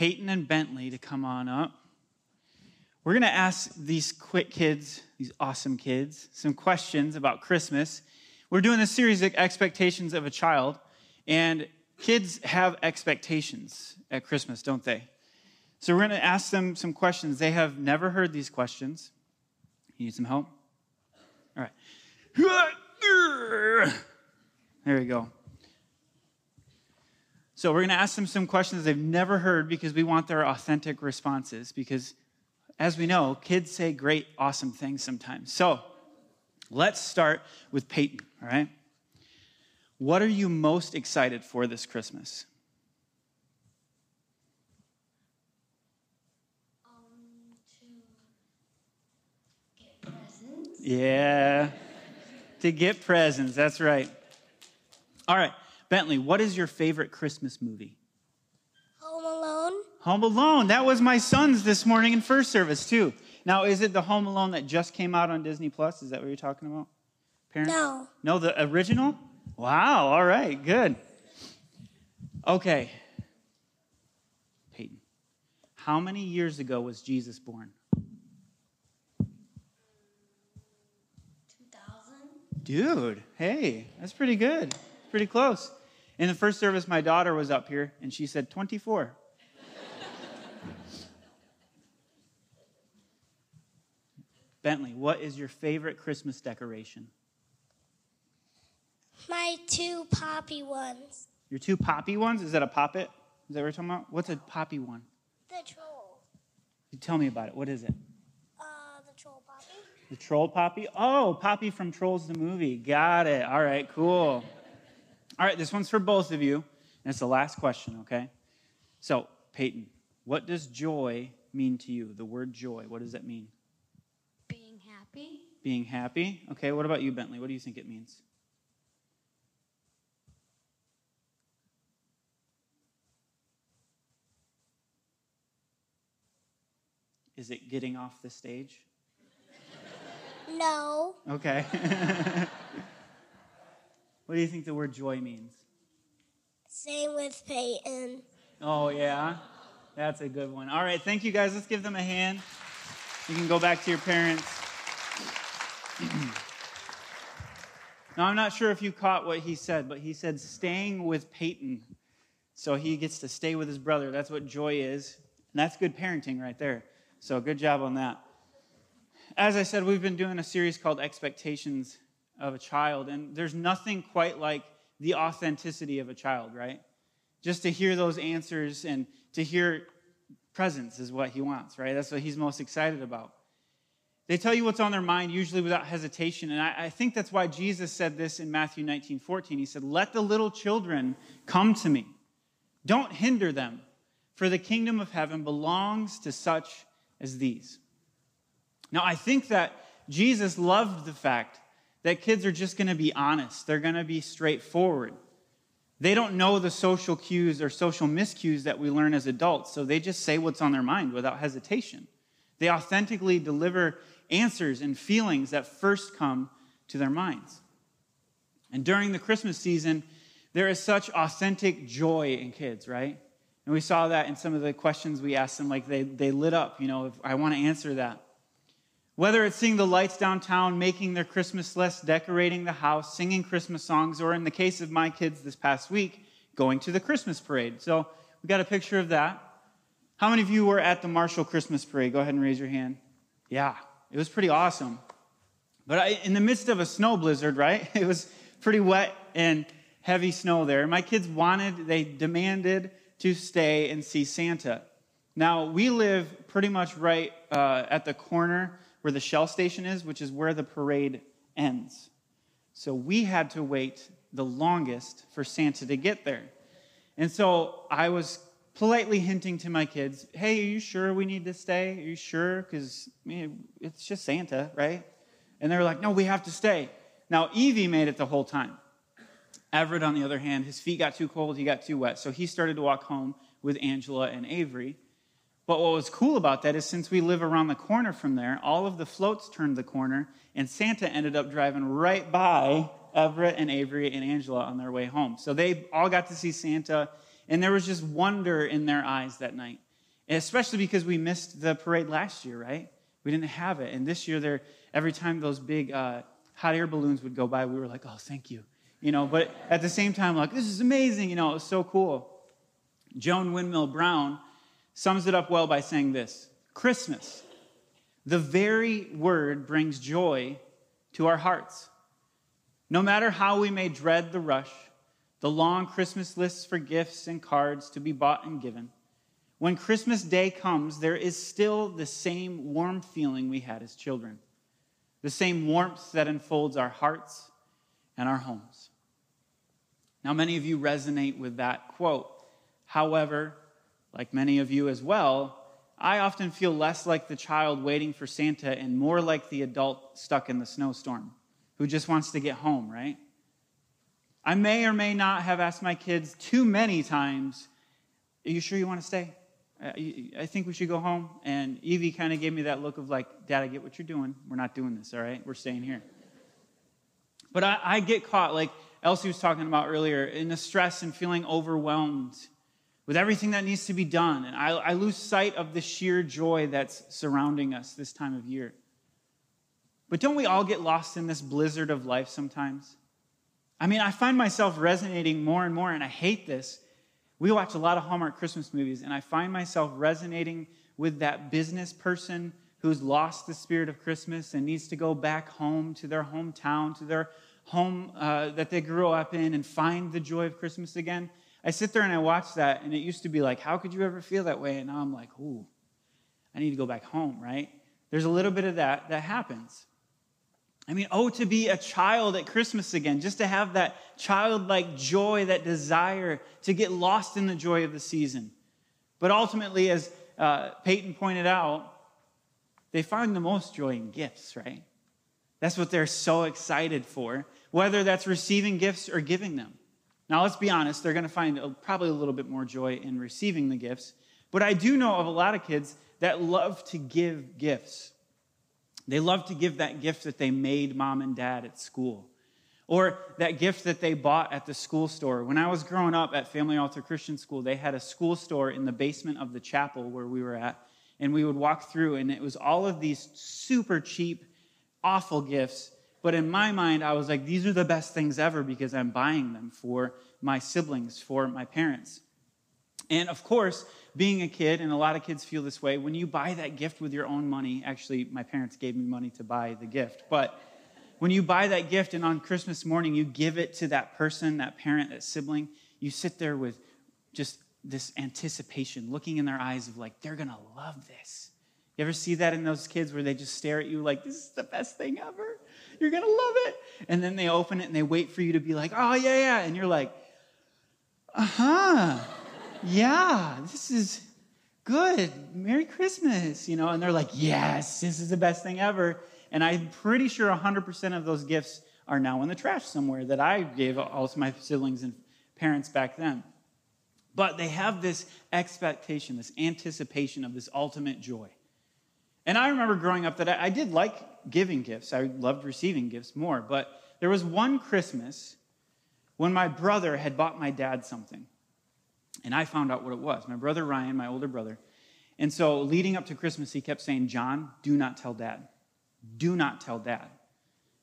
Peyton and Bentley to come on up. We're going to ask these quick kids, these awesome kids, some questions about Christmas. We're doing this series of expectations of a child, and kids have expectations at Christmas, don't they? So we're going to ask them some questions. They have never heard these questions. You need some help? All right. There we go. So we're going to ask them some questions they've never heard because we want their authentic responses. Because as we know, kids say great, awesome things sometimes. So let's start with Peyton, all right? What are you most excited for this Christmas? Um, to. Yeah, to get presents, that's right. All right, Bentley, what is your favorite Christmas movie? Home Alone. Home Alone. That was my son's this morning in first service, too. Now, is it the Home Alone that just came out on Disney Plus? Is that what you're talking about? Parents? No. No, the original? Wow, all right, good. Okay. Peyton, how many years ago was Jesus born? 2000. Dude, hey, that's pretty good. Pretty close. In the first service, my daughter was up here and she said 24. Bentley, what is your favorite Christmas decoration? My two poppy ones. Your two poppy ones? Is that a poppet? Is that what you're talking about? What's a poppy one? The troll. You tell me about it. What is it? Uh, the troll poppy. The troll poppy? Oh, Poppy from Trolls the movie. Got it. All right, cool. All right, this one's for both of you. And it's the last question, okay? So, Peyton, what does joy mean to you? The word joy, what does that mean? Being happy. Being happy? Okay, what about you, Bentley? What do you think it means? Is it getting off the stage? No. Okay. what do you think the word joy means? Same with Peyton. Oh, yeah? That's a good one. All right, thank you guys. Let's give them a hand. You can go back to your parents. now, I'm not sure if you caught what he said, but he said staying with Peyton. So he gets to stay with his brother. That's what joy is. And that's good parenting right there. So good job on that. As I said, we've been doing a series called Expectations of a Child, and there's nothing quite like the authenticity of a child, right? Just to hear those answers and to hear presence is what he wants, right? That's what he's most excited about. They tell you what's on their mind, usually without hesitation. And I, I, think that's why Jesus said this in Matthew 19 14. He said, Let the little children come to me. Don't hinder them, for the kingdom of heaven belongs to such as these. Now, I think that Jesus loved the fact that kids are just going to be honest, they're going to be straightforward. They don't know the social cues or social miscues that we learn as adults, so they just say what's on their mind without hesitation. They authentically deliver answers and feelings that first come to their minds. And during the Christmas season, there is such authentic joy in kids, right? And we saw that in some of the questions we asked them, like they, they lit up, you know, if I want to answer that. Whether it's seeing the lights downtown, making their Christmas list, decorating the house, singing Christmas songs, or in the case of my kids this past week, going to the Christmas parade. So we got a picture of that. How many of you were at the Marshall Christmas parade? Go ahead and raise your hand. Yeah, it was pretty awesome. But I, in the midst of a snow blizzard, right? It was pretty wet and heavy snow there. My kids wanted, they demanded to stay and see Santa. Now, we live pretty much right uh, at the corner where the Shell station is, which is where the parade ends. So we had to wait the longest for Santa to get there. And so I was politely hinting to my kids, hey, are you sure we need to stay? Are you sure? Because it's just Santa, right? And they were like, no, we have to stay. Now, Evie made it the whole time. Everett, on the other hand, his feet got too cold, he got too wet. So he started to walk home with Angela and Avery. But what was cool about that is since we live around the corner from there, all of the floats turned the corner, and Santa ended up driving right by Everett and Avery and Angela on their way home. So they all got to see Santa, And there was just wonder in their eyes that night, especially because we missed the parade last year, right? We didn't have it. And this year, every time those big uh, hot air balloons would go by, we were like, oh, thank you. You know, but at the same time, like, this is amazing. You know, it was so cool. Joan Winmill Brown sums it up well by saying this Christmas, the very word brings joy to our hearts. No matter how we may dread the rush, the long Christmas lists for gifts and cards to be bought and given, when Christmas Day comes, there is still the same warm feeling we had as children, the same warmth that enfolds our hearts and our homes. Now, many of you resonate with that quote. However, like many of you as well, I often feel less like the child waiting for Santa and more like the adult stuck in the snowstorm who just wants to get home, right? I may or may not have asked my kids too many times, Are you sure you want to stay? Uh, I think we should go home. And Evie kind of gave me that look of like, Dad, I get what you're doing. We're not doing this, all right? We're staying here. But I, I get caught, like Elsie was talking about earlier, in the stress and feeling overwhelmed with everything that needs to be done. And I, I lose sight of the sheer joy that's surrounding us this time of year. But don't we all get lost in this blizzard of life sometimes? I mean, I find myself resonating more and more, and I hate this. We watch a lot of Hallmark Christmas movies, and I find myself resonating with that business person who's lost the spirit of Christmas and needs to go back home to their hometown, to their home uh, that they grew up in, and find the joy of Christmas again. I sit there and I watch that, and it used to be like, how could you ever feel that way? And now I'm like, ooh, I need to go back home, right? There's a little bit of that that happens. I mean, oh, to be a child at Christmas again, just to have that childlike joy, that desire to get lost in the joy of the season. But ultimately, as uh, Peyton pointed out, they find the most joy in gifts, right? That's what they're so excited for, whether that's receiving gifts or giving them. Now, let's be honest, they're going to find a, probably a little bit more joy in receiving the gifts. But I do know of a lot of kids that love to give gifts. They love to give that gift that they made mom and dad at school, or that gift that they bought at the school store. When I was growing up at Family Altar Christian School, they had a school store in the basement of the chapel where we were at. And we would walk through, and it was all of these super cheap, awful gifts but in my mind, I was like, these are the best things ever because I'm buying them for my siblings, for my parents. And of course, being a kid, and a lot of kids feel this way, when you buy that gift with your own money, actually, my parents gave me money to buy the gift, but when you buy that gift and on Christmas morning you give it to that person, that parent, that sibling, you sit there with just this anticipation, looking in their eyes of like, they're gonna love this. You ever see that in those kids where they just stare at you like, this is the best thing ever? You're going to love it. And then they open it and they wait for you to be like, oh, yeah, yeah. And you're like, uh huh. Yeah, this is good. Merry Christmas. You know, and they're like, yes, this is the best thing ever. And I'm pretty sure 100% of those gifts are now in the trash somewhere that I gave all of my siblings and parents back then. But they have this expectation, this anticipation of this ultimate joy. And I remember growing up that I did like giving gifts. I loved receiving gifts more. But there was one Christmas when my brother had bought my dad something. And I found out what it was. My brother Ryan, my older brother. And so leading up to Christmas, he kept saying, John, do not tell dad. Do not tell dad.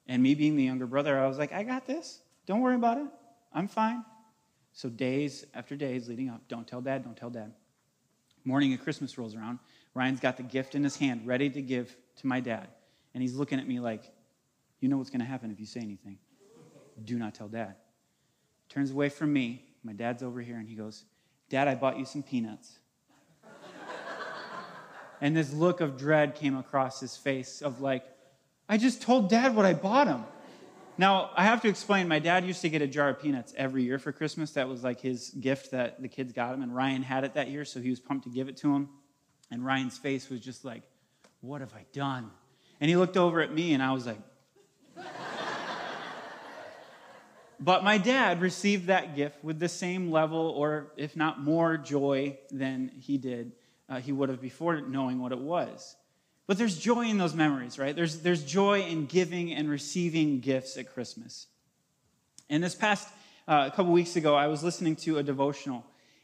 And me being the younger brother, I was like, I got this. Don't worry about it. I'm fine. So days after days leading up, don't tell dad, don't tell dad. Morning of Christmas rolls around. Ryan's got the gift in his hand, ready to give to my dad. And he's looking at me like, You know what's going to happen if you say anything. Do not tell dad. Turns away from me. My dad's over here, and he goes, Dad, I bought you some peanuts. and this look of dread came across his face of like, I just told dad what I bought him. Now, I have to explain, my dad used to get a jar of peanuts every year for Christmas. That was like his gift that the kids got him, and Ryan had it that year, so he was pumped to give it to him. And Ryan's face was just like, What have I done? And he looked over at me, and I was like, But my dad received that gift with the same level, or if not more, joy than he did, uh, he would have before knowing what it was. But there's joy in those memories, right? There's, there's joy in giving and receiving gifts at Christmas. And this past uh, a couple weeks ago, I was listening to a devotional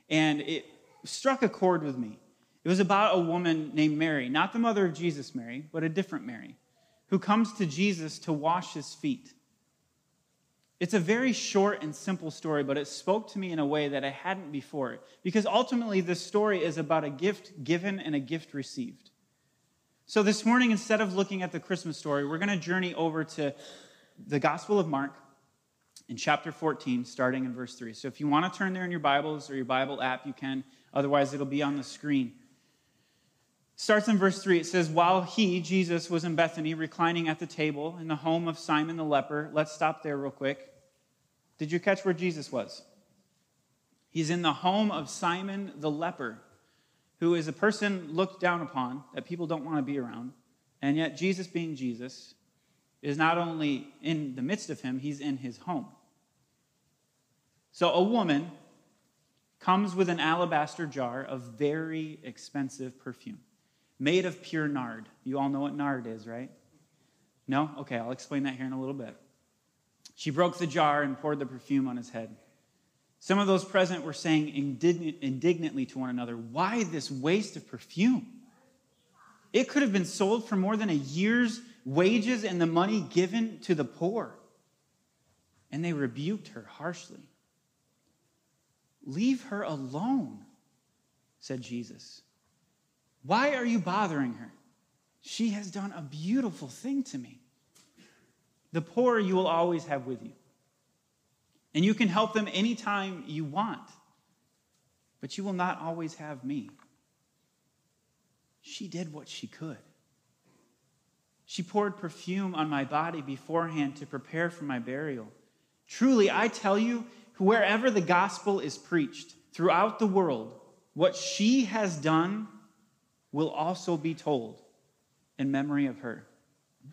And it struck a chord with me. It was about a woman named Mary, not the mother of Jesus, Mary, but a different Mary, who comes to Jesus to wash his feet. It's a very short and simple story, but it spoke to me in a way that I hadn't before. Because ultimately, this story is about a gift given and a gift received. So this morning, instead of looking at the Christmas story, we're going to journey over to the Gospel of Mark in chapter 14, starting in verse 3. So if you want to turn there in your Bibles or your Bible app, you can. Otherwise, it'll be on the screen. Starts in verse 3. It says, While he, Jesus, was in Bethany, reclining at the table in the home of Simon the leper. Let's stop there real quick. Did you catch where Jesus was? He's in the home of Simon the leper, who is a person looked down upon that people don't want to be around. And yet, Jesus, being Jesus, is not only in the midst of him, he's in his home. So, a woman comes with an alabaster jar of very expensive perfume made of pure nard. You all know what nard is, right? No? Okay, I'll explain that here in a little bit. She broke the jar and poured the perfume on his head. Some of those present were saying indignantly to one another, Why this waste of perfume? It could have been sold for more than a year's wages and the money given to the poor. And they rebuked her harshly. Leave her alone, said Jesus. Why are you bothering her? She has done a beautiful thing to me. The poor you will always have with you. And you can help them anytime you want, but you will not always have me. She did what she could. She poured perfume on my body beforehand to prepare for my burial. Truly, I tell you, wherever the gospel is preached throughout the world, what she has done will also be told in memory of her.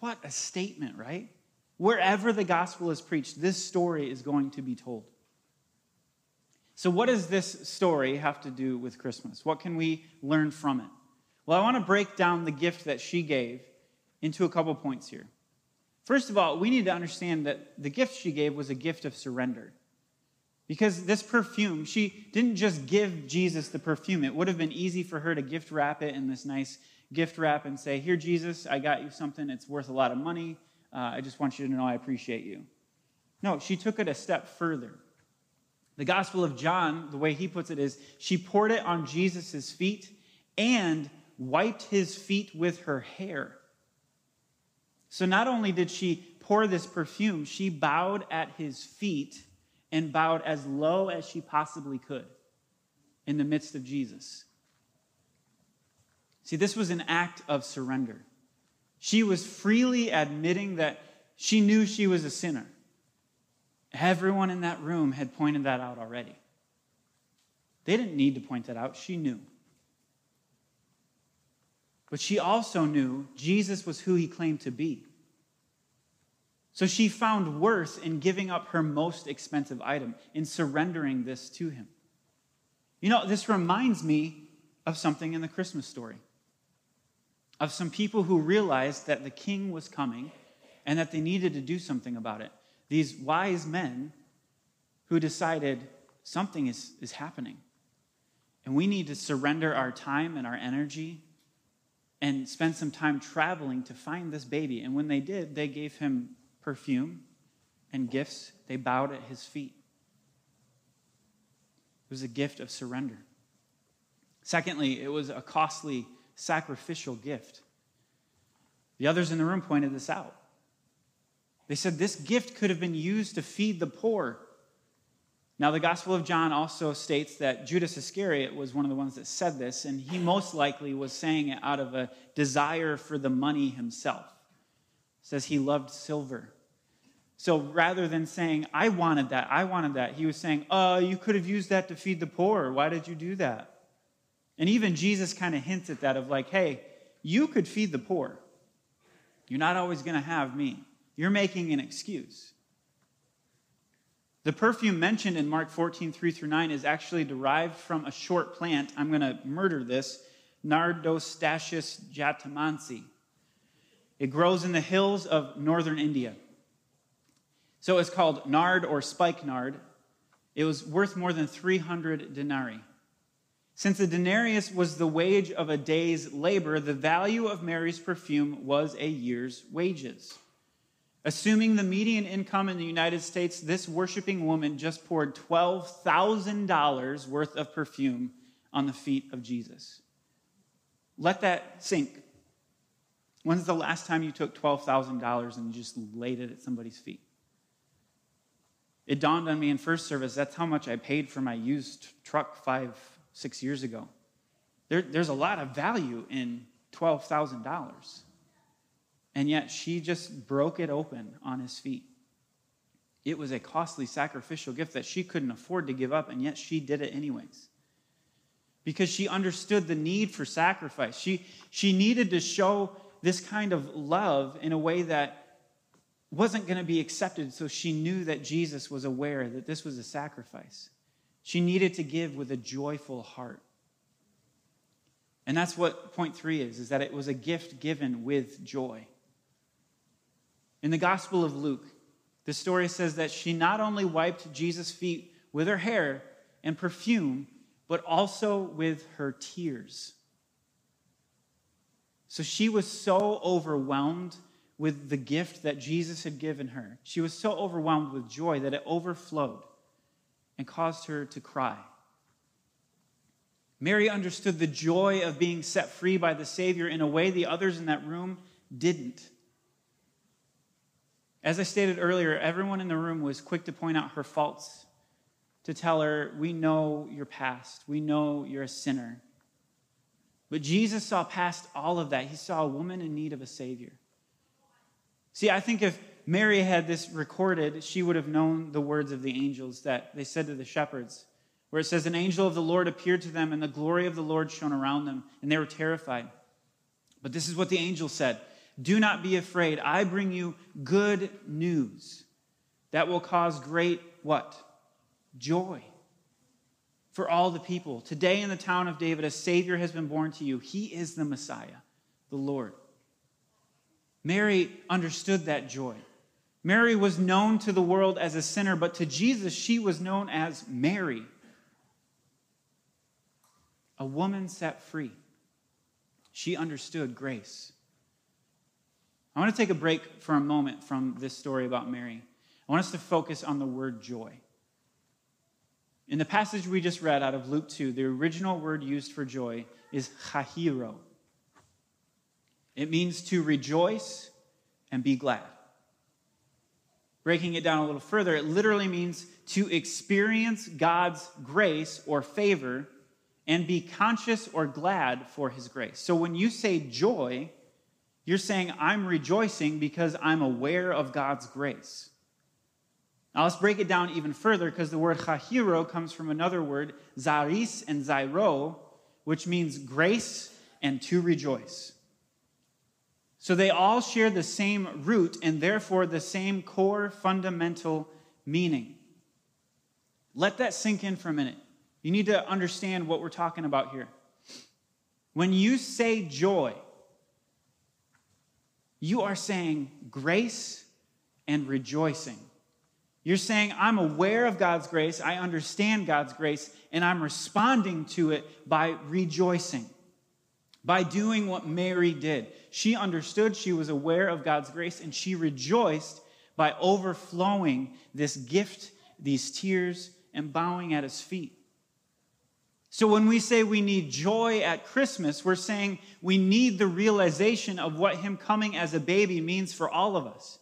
What a statement, right? Wherever the gospel is preached, this story is going to be told. So, what does this story have to do with Christmas? What can we learn from it? Well, I want to break down the gift that she gave into a couple points here. First of all, we need to understand that the gift she gave was a gift of surrender. Because this perfume, she didn't just give Jesus the perfume. It would have been easy for her to gift wrap it in this nice gift wrap and say, Here, Jesus, I got you something. It's worth a lot of money. Uh, I just want you to know I appreciate you. No, she took it a step further. The Gospel of John, the way he puts it is, she poured it on Jesus' feet and wiped his feet with her hair. So not only did she pour this perfume, she bowed at his feet and bowed as low as she possibly could in the midst of Jesus. See, this was an act of surrender. She was freely admitting that she knew she was a sinner. Everyone in that room had pointed that out already. They didn't need to point that out, she knew. But she also knew Jesus was who he claimed to be. So she found worth in giving up her most expensive item, in surrendering this to him. You know, this reminds me of something in the Christmas story of some people who realized that the king was coming and that they needed to do something about it. These wise men who decided something is, is happening. And we need to surrender our time and our energy and spend some time traveling to find this baby. And when they did, they gave him perfume and gifts, they bowed at his feet. It was a gift of surrender. Secondly, it was a costly sacrificial gift. The others in the room pointed this out. They said this gift could have been used to feed the poor. Now, the Gospel of John also states that Judas Iscariot was one of the ones that said this, and he most likely was saying it out of a desire for the money himself says he loved silver. So rather than saying, I wanted that, I wanted that, he was saying, uh, you could have used that to feed the poor. Why did you do that? And even Jesus kind of hints at that of like, hey, you could feed the poor. You're not always going to have me. You're making an excuse. The perfume mentioned in Mark 14, 3 through 9 is actually derived from a short plant. I'm going to murder this Nardostachys jatamansi. It grows in the hills of northern India. So it's called nard or spikenard. It was worth more than 300 denarii. Since the denarius was the wage of a day's labor, the value of Mary's perfume was a year's wages. Assuming the median income in the United States, this worshiping woman just poured $12,000 worth of perfume on the feet of Jesus. Let that sink. When's the last time you took $12,000 and just laid it at somebody's feet? It dawned on me in first service that's how much I paid for my used truck five, six years ago. There, there's a lot of value in $12,000. And yet she just broke it open on his feet. It was a costly sacrificial gift that she couldn't afford to give up, and yet she did it anyways. Because she understood the need for sacrifice. She, she needed to show this kind of love in a way that wasn't going to be accepted, so she knew that Jesus was aware that this was a sacrifice. She needed to give with a joyful heart. And that's what point three is, is that it was a gift given with joy. In the Gospel of Luke, the story says that she not only wiped Jesus' feet with her hair and perfume, but also with her tears. So she was so overwhelmed with the gift that Jesus had given her. She was so overwhelmed with joy that it overflowed and caused her to cry. Mary understood the joy of being set free by the Savior in a way the others in that room didn't. As I stated earlier, everyone in the room was quick to point out her faults, to tell her, We know your past, we know you're a sinner. But Jesus saw past all of that. He saw a woman in need of a Savior. See, I think if Mary had this recorded, she would have known the words of the angels that they said to the shepherds, where it says, An angel of the Lord appeared to them, and the glory of the Lord shone around them, and they were terrified. But this is what the angel said do not be afraid. I bring you good news that will cause great what? Joy for all the people. Today in the town of David, a Savior has been born to you. He is the Messiah, the Lord. Mary understood that joy. Mary was known to the world as a sinner, but to Jesus, she was known as Mary, a woman set free. She understood grace. I want to take a break for a moment from this story about Mary. I want us to focus on the word joy. In the passage we just read out of Luke 2, the original word used for joy is chahiro. It means to rejoice and be glad. Breaking it down a little further, it literally means to experience God's grace or favor and be conscious or glad for his grace. So when you say joy, you're saying, I'm rejoicing because I'm aware of God's grace. Now let's break it down even further because the word chahiro comes from another word, zaris and zairo, which means grace and to rejoice. So they all share the same root and therefore the same core fundamental meaning. Let that sink in for a minute. You need to understand what we're talking about here. When you say joy, you are saying grace and rejoicing. You're saying, I'm aware of God's grace, I understand God's grace, and I'm responding to it by rejoicing, by doing what Mary did. She understood, she was aware of God's grace, and she rejoiced by overflowing this gift, these tears, and bowing at his feet. So when we say we need joy at Christmas, we're saying we need the realization of what Him coming as a baby means for all of us.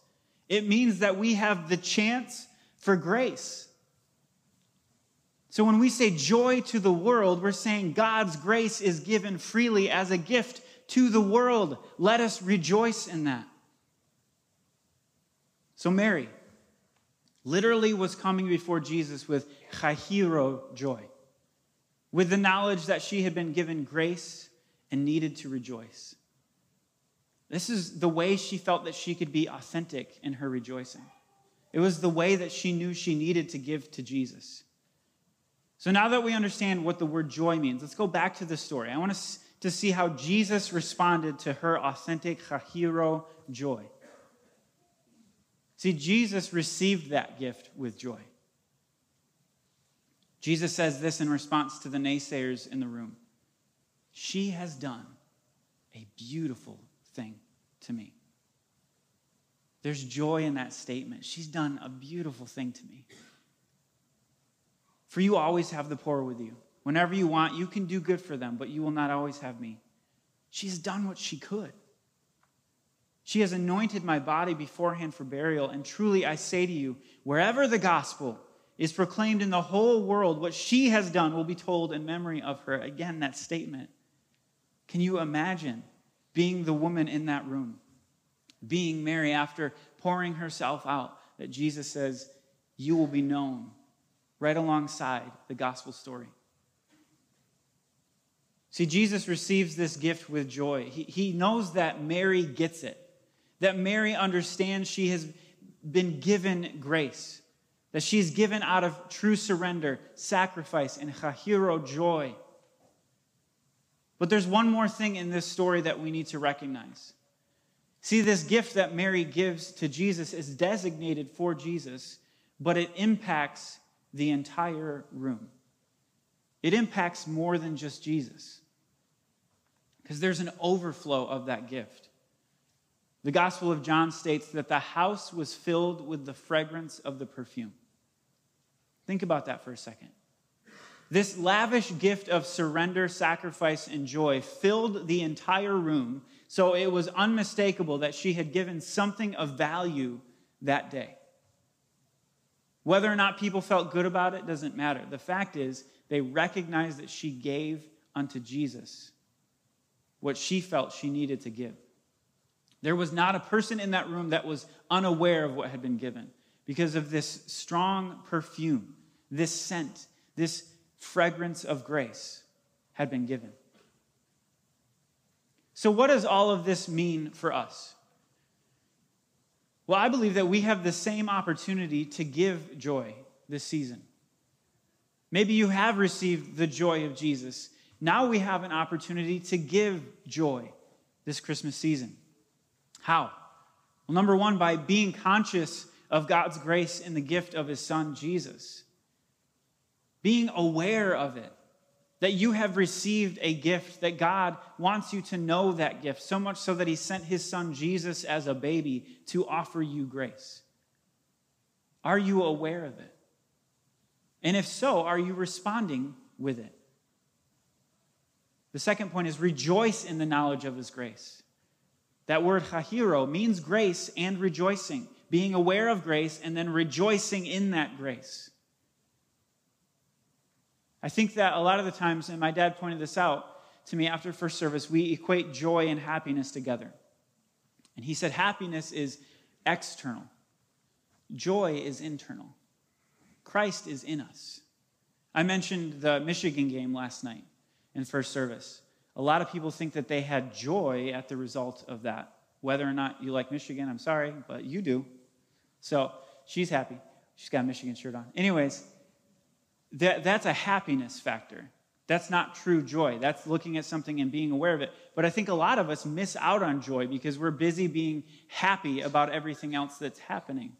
It means that we have the chance for grace. So when we say joy to the world, we're saying God's grace is given freely as a gift to the world. Let us rejoice in that. So Mary literally was coming before Jesus with chahiro joy with the knowledge that she had been given grace and needed to rejoice. This is the way she felt that she could be authentic in her rejoicing. It was the way that she knew she needed to give to Jesus. So now that we understand what the word joy means, let's go back to the story. I want us to see how Jesus responded to her authentic chahiro joy. See, Jesus received that gift with joy. Jesus says this in response to the naysayers in the room She has done a beautiful thing to me. There's joy in that statement. She's done a beautiful thing to me. For you always have the poor with you. Whenever you want, you can do good for them, but you will not always have me. She's done what she could. She has anointed my body beforehand for burial. And truly, I say to you, wherever the gospel is proclaimed in the whole world, what she has done will be told in memory of her. Again, that statement. Can you imagine being the woman in that room? Being Mary after pouring herself out, that Jesus says, You will be known right alongside the gospel story. See, Jesus receives this gift with joy. He, he knows that Mary gets it, that Mary understands she has been given grace, that she's given out of true surrender, sacrifice, and chahiro joy. But there's one more thing in this story that we need to recognize. See, this gift that Mary gives to Jesus is designated for Jesus, but it impacts the entire room. It impacts more than just Jesus, because there's an overflow of that gift. The Gospel of John states that the house was filled with the fragrance of the perfume. Think about that for a second. This lavish gift of surrender, sacrifice, and joy filled the entire room, so it was unmistakable that she had given something of value that day. Whether or not people felt good about it doesn't matter. The fact is, they recognized that she gave unto Jesus what she felt she needed to give. There was not a person in that room that was unaware of what had been given because of this strong perfume, this scent, this fragrance of grace had been given. So, what does all of this mean for us? Well, I believe that we have the same opportunity to give joy this season. Maybe you have received the joy of Jesus. Now we have an opportunity to give joy this Christmas season. How? Well, number one, by being conscious of God's grace in the gift of his son, Jesus. Being aware of it that you have received a gift, that God wants you to know that gift, so much so that He sent His Son Jesus as a baby to offer you grace. Are you aware of it? And if so, are you responding with it? The second point is rejoice in the knowledge of His grace. That word chahiro means grace and rejoicing, being aware of grace and then rejoicing in that grace. I think that a lot of the times, and my dad pointed this out to me after first service, we equate joy and happiness together. And he said happiness is external, joy is internal. Christ is in us. I mentioned the Michigan game last night in first service. A lot of people think that they had joy at the result of that. Whether or not you like Michigan, I'm sorry, but you do. So she's happy. She's got a Michigan shirt on. Anyways, that, that's a happiness factor. That's not true joy. That's looking at something and being aware of it. But I think a lot of us miss out on joy because we're busy being happy about everything else that's happening.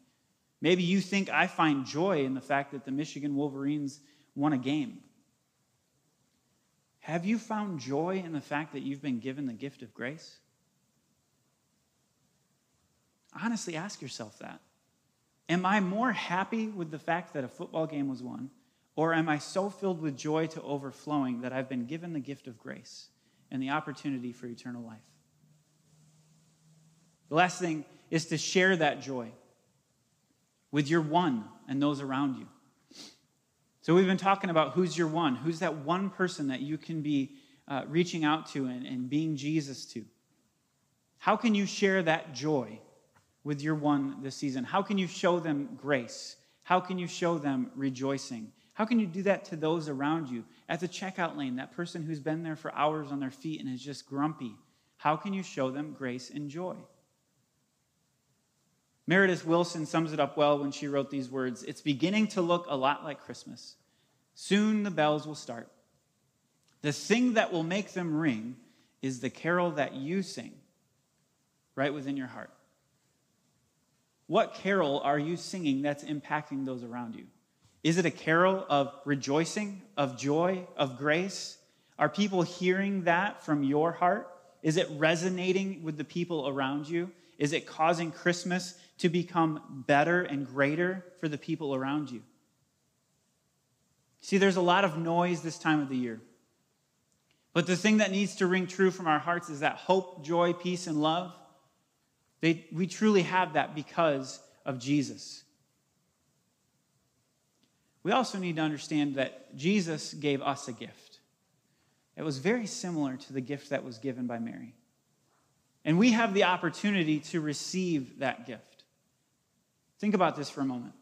Maybe you think I find joy in the fact that the Michigan Wolverines won a game. Have you found joy in the fact that you've been given the gift of grace? Honestly, ask yourself that. Am I more happy with the fact that a football game was won? Or am I so filled with joy to overflowing that I've been given the gift of grace and the opportunity for eternal life? The last thing is to share that joy with your one and those around you. So, we've been talking about who's your one, who's that one person that you can be uh, reaching out to and, and being Jesus to. How can you share that joy with your one this season? How can you show them grace? How can you show them rejoicing? How can you do that to those around you? At the checkout lane, that person who's been there for hours on their feet and is just grumpy, how can you show them grace and joy? Meredith Willson sums it up well when she wrote these words It's beginning to look a lot like Christmas. Soon the bells will start. The thing that will make them ring is the carol that you sing right within your heart. What carol are you singing that's impacting those around you? Is it a carol of rejoicing, of joy, of grace? Are people hearing that from your heart? Is it resonating with the people around you? Is it causing Christmas to become better and greater for the people around you? See, there's a lot of noise this time of the year. But the thing that needs to ring true from our hearts is that hope, joy, peace, and love. They, we truly have that because of Jesus. We also need to understand that Jesus gave us a gift. It was very similar to the gift that was given by Mary. And we have the opportunity to receive that gift. Think about this for a moment.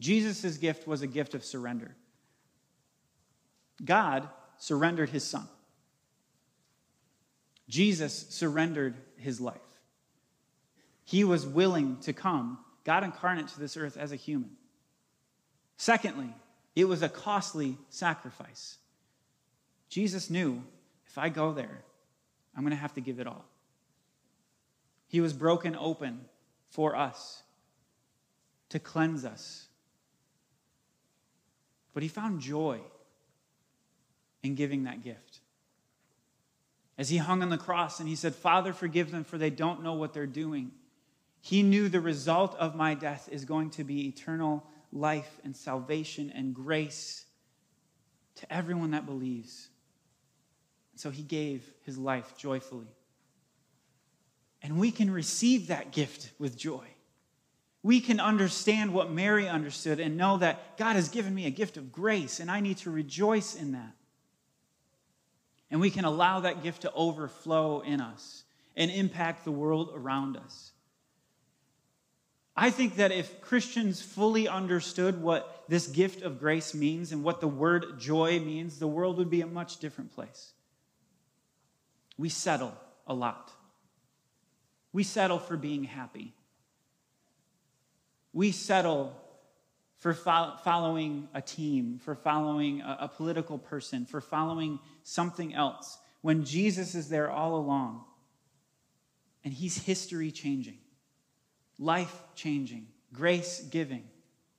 Jesus' gift was a gift of surrender. God surrendered his son. Jesus surrendered his life. He was willing to come, God incarnate, to this earth as a human. Secondly, it was a costly sacrifice. Jesus knew if I go there, I'm going to have to give it all. He was broken open for us to cleanse us. But he found joy in giving that gift. As he hung on the cross and he said, Father, forgive them, for they don't know what they're doing. He knew the result of my death is going to be eternal life and salvation and grace to everyone that believes. So he gave his life joyfully. And we can receive that gift with joy. We can understand what Mary understood and know that God has given me a gift of grace, and I need to rejoice in that. And we can allow that gift to overflow in us and impact the world around us. I think that if Christians fully understood what this gift of grace means and what the word joy means, the world would be a much different place. We settle a lot. We settle for being happy. We settle for fo- following a team, for following a, a political person, for following something else, when Jesus is there all along and he's history changing life changing, grace giving.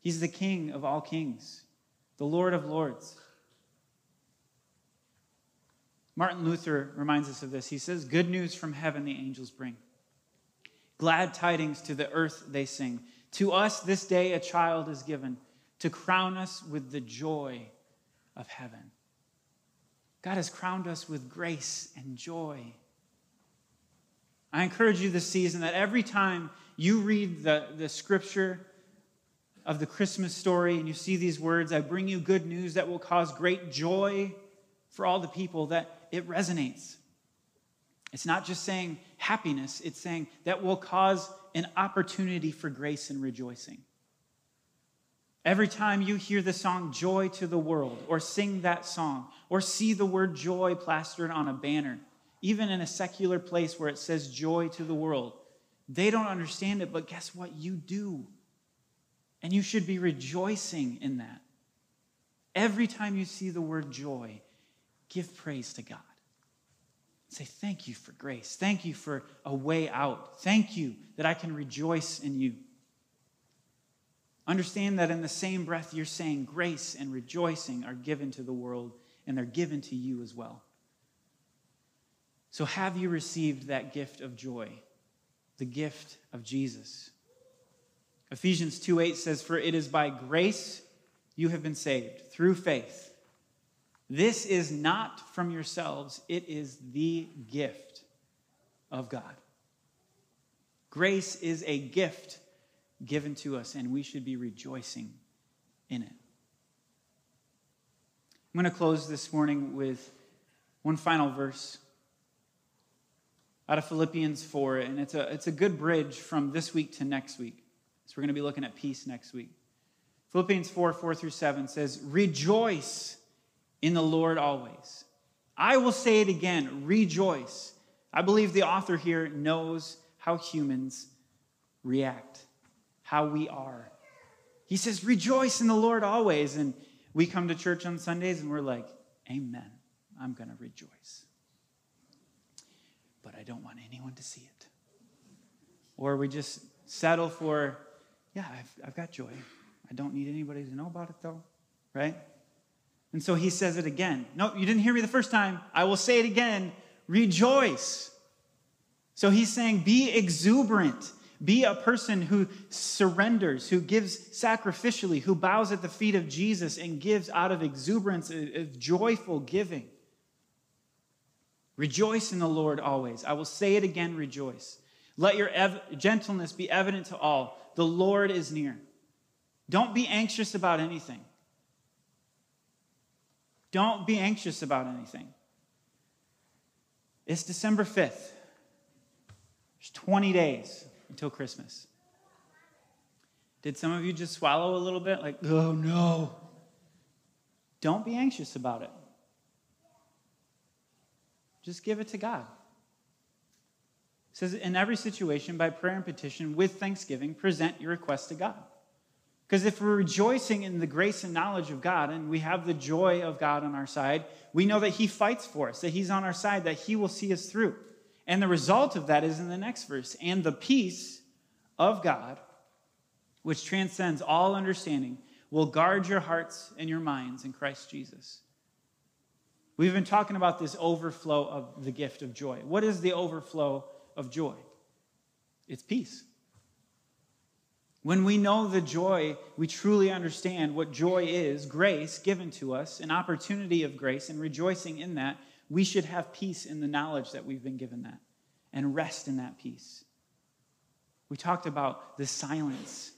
He's the King of all kings, the Lord of lords. Martin Luther reminds us of this. He says, Good news from heaven the angels bring. Glad tidings to the earth they sing. To us this day a child is given to crown us with the joy of heaven. God has crowned us with grace and joy. I encourage you this season that every time you read the, the scripture of the Christmas story and you see these words, I bring you good news that will cause great joy for all the people, that it resonates. It's not just saying happiness, it's saying that will cause an opportunity for grace and rejoicing. Every time you hear the song Joy to the World, or sing that song, or see the word joy plastered on a banner, even in a secular place where it says joy to the world, they don't understand it, but guess what? You do. And you should be rejoicing in that. Every time you see the word joy, give praise to God. Say, Thank you for grace. Thank you for a way out. Thank you that I can rejoice in you. Understand that in the same breath, you're saying grace and rejoicing are given to the world, and they're given to you as well. So, have you received that gift of joy? The gift of Jesus. Ephesians 2 8 says, For it is by grace you have been saved through faith. This is not from yourselves, it is the gift of God. Grace is a gift given to us, and we should be rejoicing in it. I'm going to close this morning with one final verse out of Philippians 4, and it's a, it's a good bridge from this week to next week. So we're going to be looking at peace next week. Philippians 4 4 through 7 says, Rejoice in the Lord always. I will say it again, rejoice. I believe the author here knows how humans react, how we are. He says, Rejoice in the Lord always. And we come to church on Sundays and we're like, Amen. I'm going to rejoice but I don't want anyone to see it. Or we just settle for, yeah, I've, I've got joy. I don't need anybody to know about it, though, right? And so he says it again. No, you didn't hear me the first time. I will say it again. Rejoice. So he's saying, be exuberant. Be a person who surrenders, who gives sacrificially, who bows at the feet of Jesus and gives out of exuberance, of joyful giving. Rejoice in the Lord always. I will say it again, rejoice. Let your ev- gentleness be evident to all. The Lord is near. Don't be anxious about anything. Don't be anxious about anything. It's December 5th. There's 20 days until Christmas. Did some of you just swallow a little bit? Like, oh no. Don't be anxious about it. Just give it to God. It says, in every situation, by prayer and petition, with thanksgiving, present your request to God. Because if we're rejoicing in the grace and knowledge of God and we have the joy of God on our side, we know that He fights for us, that He's on our side, that He will see us through. And the result of that is in the next verse. And the peace of God, which transcends all understanding, will guard your hearts and your minds in Christ Jesus. We've been talking about this overflow of the gift of joy. What is the overflow of joy? It's peace. When we know the joy, we truly understand what joy is grace given to us, an opportunity of grace, and rejoicing in that, we should have peace in the knowledge that we've been given that and rest in that peace. We talked about the silence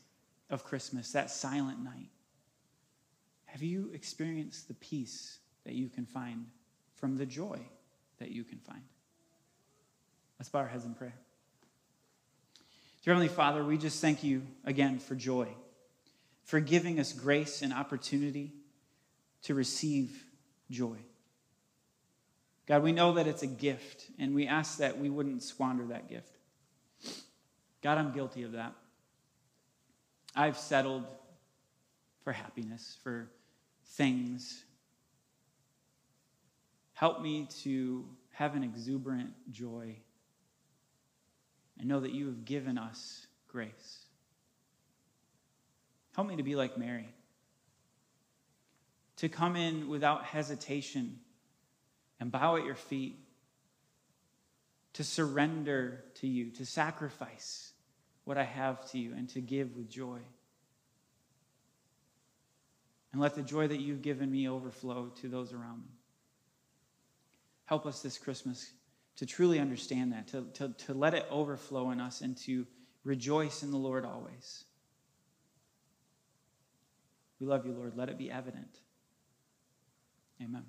of Christmas, that silent night. Have you experienced the peace that you can find from the joy that you can find? Let's bow our heads in prayer. Dear Heavenly Father, we just thank you again for joy, for giving us grace and opportunity to receive joy. God, we know that it's a gift, and we ask that we wouldn't squander that gift. God, I'm guilty of that. I've settled for happiness, for things. Help me to have an exuberant joy and know that you have given us grace. Help me to be like Mary, to come in without hesitation and bow at your feet, to surrender to you, to sacrifice what I have to you, and to give with joy. And let the joy that you've given me overflow to those around me. Help us this Christmas to truly understand that, to, to, to let it overflow in us, and to rejoice in the Lord always. We love you, Lord. Let it be evident. Amen.